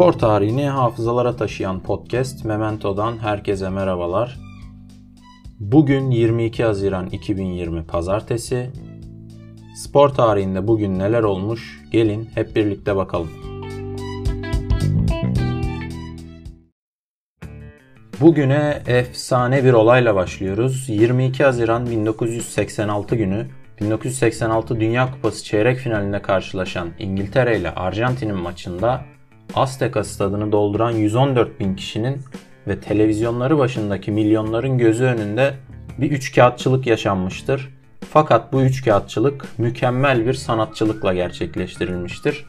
Spor tarihini hafızalara taşıyan podcast Memento'dan herkese merhabalar. Bugün 22 Haziran 2020 Pazartesi. Spor tarihinde bugün neler olmuş? Gelin hep birlikte bakalım. Bugüne efsane bir olayla başlıyoruz. 22 Haziran 1986 günü 1986 Dünya Kupası çeyrek finalinde karşılaşan İngiltere ile Arjantin'in maçında Azteca stadını dolduran 114 bin kişinin ve televizyonları başındaki milyonların gözü önünde bir üçkağıtçılık yaşanmıştır. Fakat bu üçkağıtçılık mükemmel bir sanatçılıkla gerçekleştirilmiştir.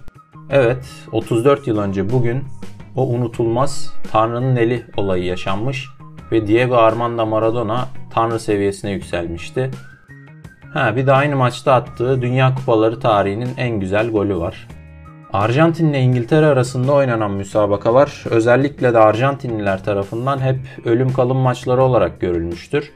Evet, 34 yıl önce bugün o unutulmaz Tanrı'nın eli olayı yaşanmış ve Diego Armando Maradona Tanrı seviyesine yükselmişti. Ha, bir de aynı maçta attığı Dünya Kupaları tarihinin en güzel golü var. Arjantin ile İngiltere arasında oynanan müsabakalar özellikle de Arjantinliler tarafından hep ölüm kalım maçları olarak görülmüştür.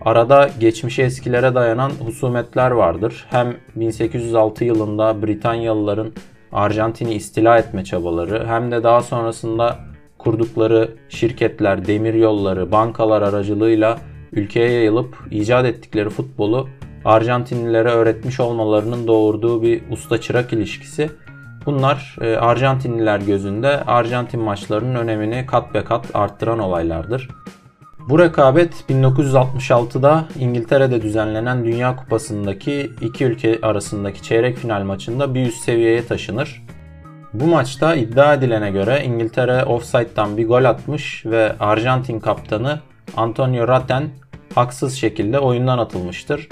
Arada geçmişe eskilere dayanan husumetler vardır. Hem 1806 yılında Britanyalıların Arjantin'i istila etme çabaları hem de daha sonrasında kurdukları şirketler, demir yolları, bankalar aracılığıyla ülkeye yayılıp icat ettikleri futbolu Arjantinlilere öğretmiş olmalarının doğurduğu bir usta çırak ilişkisi. Bunlar e, Arjantinliler gözünde Arjantin maçlarının önemini kat be kat arttıran olaylardır. Bu rekabet 1966'da İngiltere'de düzenlenen Dünya Kupası'ndaki iki ülke arasındaki çeyrek final maçında bir üst seviyeye taşınır. Bu maçta iddia edilene göre İngiltere offside'dan bir gol atmış ve Arjantin kaptanı Antonio Ratten haksız şekilde oyundan atılmıştır.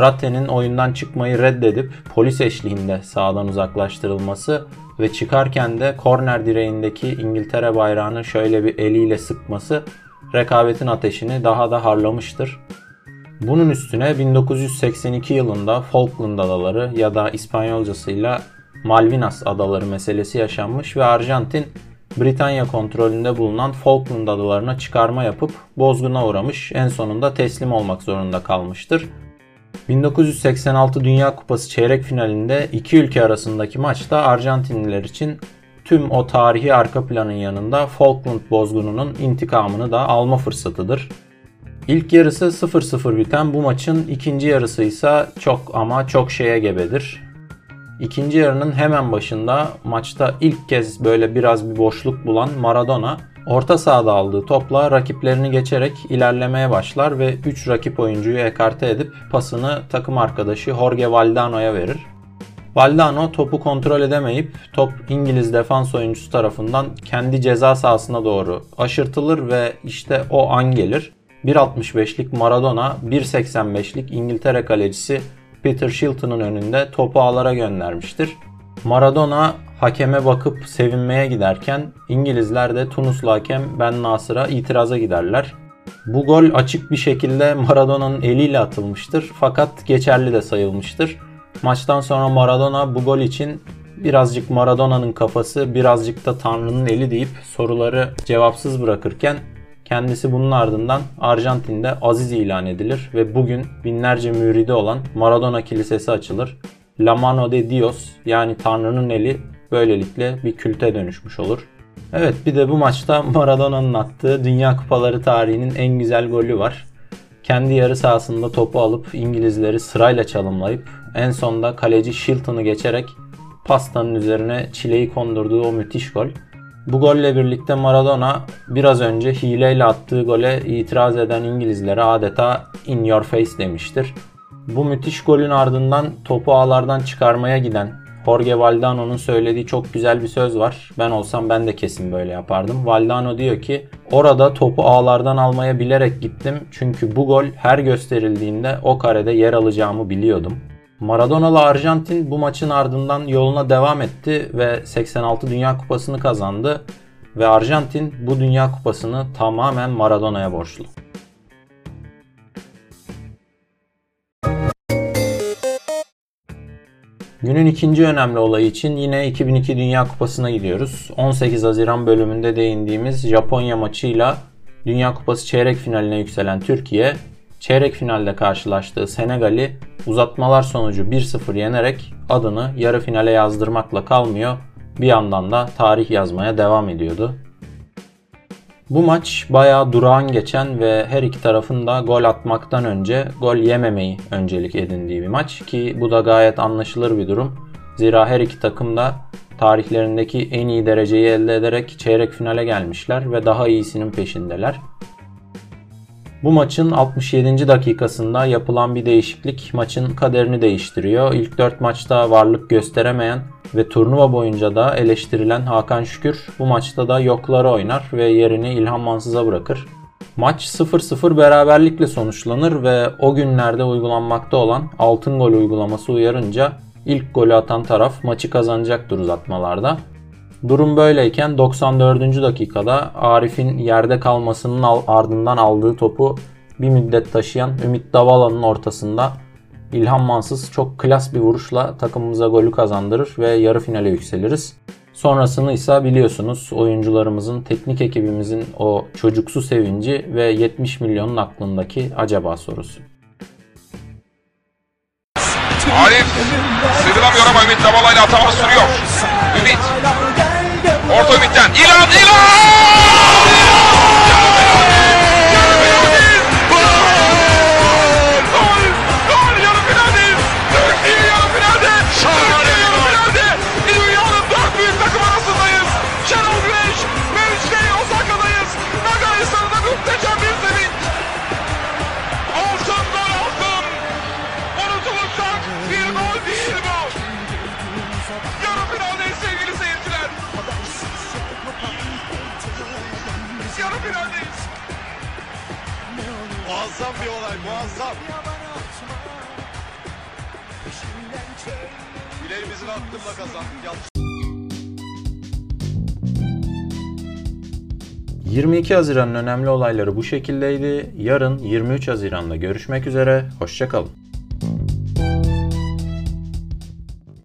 Ratten'in oyundan çıkmayı reddedip polis eşliğinde sağdan uzaklaştırılması ve çıkarken de korner direğindeki İngiltere bayrağını şöyle bir eliyle sıkması rekabetin ateşini daha da harlamıştır. Bunun üstüne 1982 yılında Falkland Adaları ya da İspanyolcasıyla Malvinas Adaları meselesi yaşanmış ve Arjantin Britanya kontrolünde bulunan Falkland Adalarına çıkarma yapıp bozguna uğramış en sonunda teslim olmak zorunda kalmıştır. 1986 Dünya Kupası çeyrek finalinde iki ülke arasındaki maçta Arjantinliler için tüm o tarihi arka planın yanında Falkland bozgununun intikamını da alma fırsatıdır. İlk yarısı 0-0 biten bu maçın ikinci yarısı ise çok ama çok şeye gebedir. İkinci yarının hemen başında maçta ilk kez böyle biraz bir boşluk bulan Maradona orta sahada aldığı topla rakiplerini geçerek ilerlemeye başlar ve 3 rakip oyuncuyu ekarte edip pasını takım arkadaşı Jorge Valdano'ya verir. Valdano topu kontrol edemeyip top İngiliz defans oyuncusu tarafından kendi ceza sahasına doğru aşırtılır ve işte o an gelir. 1.65'lik Maradona 1.85'lik İngiltere kalecisi Peter Shilton'un önünde topu ağlara göndermiştir. Maradona hakeme bakıp sevinmeye giderken İngilizler de Tunuslu hakem Ben Nasır'a itiraza giderler. Bu gol açık bir şekilde Maradona'nın eliyle atılmıştır fakat geçerli de sayılmıştır. Maçtan sonra Maradona bu gol için birazcık Maradona'nın kafası birazcık da Tanrı'nın eli deyip soruları cevapsız bırakırken kendisi bunun ardından Arjantin'de aziz ilan edilir ve bugün binlerce müridi olan Maradona Kilisesi açılır. La mano de Dios yani Tanrı'nın eli böylelikle bir külte dönüşmüş olur. Evet bir de bu maçta Maradona'nın attığı Dünya Kupaları tarihinin en güzel golü var. Kendi yarı sahasında topu alıp İngilizleri sırayla çalımlayıp en sonda kaleci Shilton'u geçerek pastanın üzerine çileyi kondurduğu o müthiş gol. Bu golle birlikte Maradona biraz önce hileyle attığı gole itiraz eden İngilizlere adeta in your face demiştir. Bu müthiş golün ardından topu ağlardan çıkarmaya giden Jorge Valdano'nun söylediği çok güzel bir söz var. Ben olsam ben de kesin böyle yapardım. Valdano diyor ki orada topu ağlardan almaya bilerek gittim. Çünkü bu gol her gösterildiğinde o karede yer alacağımı biliyordum. Maradona'lı Arjantin bu maçın ardından yoluna devam etti ve 86 Dünya Kupası'nı kazandı ve Arjantin bu Dünya Kupası'nı tamamen Maradona'ya borçlu. Günün ikinci önemli olayı için yine 2002 Dünya Kupası'na gidiyoruz. 18 Haziran bölümünde değindiğimiz Japonya maçıyla Dünya Kupası çeyrek finaline yükselen Türkiye, çeyrek finalde karşılaştığı Senegal'i uzatmalar sonucu 1-0 yenerek adını yarı finale yazdırmakla kalmıyor. bir yandan da tarih yazmaya devam ediyordu. Bu maç bayağı durağan geçen ve her iki tarafın da gol atmaktan önce gol yememeyi öncelik edindiği bir maç ki bu da gayet anlaşılır bir durum. Zira her iki takım da tarihlerindeki en iyi dereceyi elde ederek çeyrek finale gelmişler ve daha iyisinin peşindeler. Bu maçın 67. dakikasında yapılan bir değişiklik maçın kaderini değiştiriyor. İlk 4 maçta varlık gösteremeyen ve turnuva boyunca da eleştirilen Hakan Şükür bu maçta da yokları oynar ve yerini İlhan Mansız'a bırakır. Maç 0-0 beraberlikle sonuçlanır ve o günlerde uygulanmakta olan altın gol uygulaması uyarınca ilk golü atan taraf maçı kazanacaktır uzatmalarda. Durum böyleyken 94. dakikada Arif'in yerde kalmasının ardından aldığı topu bir müddet taşıyan Ümit Davala'nın ortasında İlhan Mansız çok klas bir vuruşla takımımıza golü kazandırır ve yarı finale yükseliriz. Sonrasını ise biliyorsunuz oyuncularımızın, teknik ekibimizin o çocuksu sevinci ve 70 milyonun aklındaki acaba sorusu. Arif sıyrılamıyor ama Ümit Davala ile atağımız sürüyor. Ümit. Orta Ümit'ten. İlan! İlan! Muazzam bir olay, muazzam. Bileğimizin hakkında kazandık. Yanlış 22 Haziran'ın önemli olayları bu şekildeydi. Yarın 23 Haziran'da görüşmek üzere. Hoşçakalın.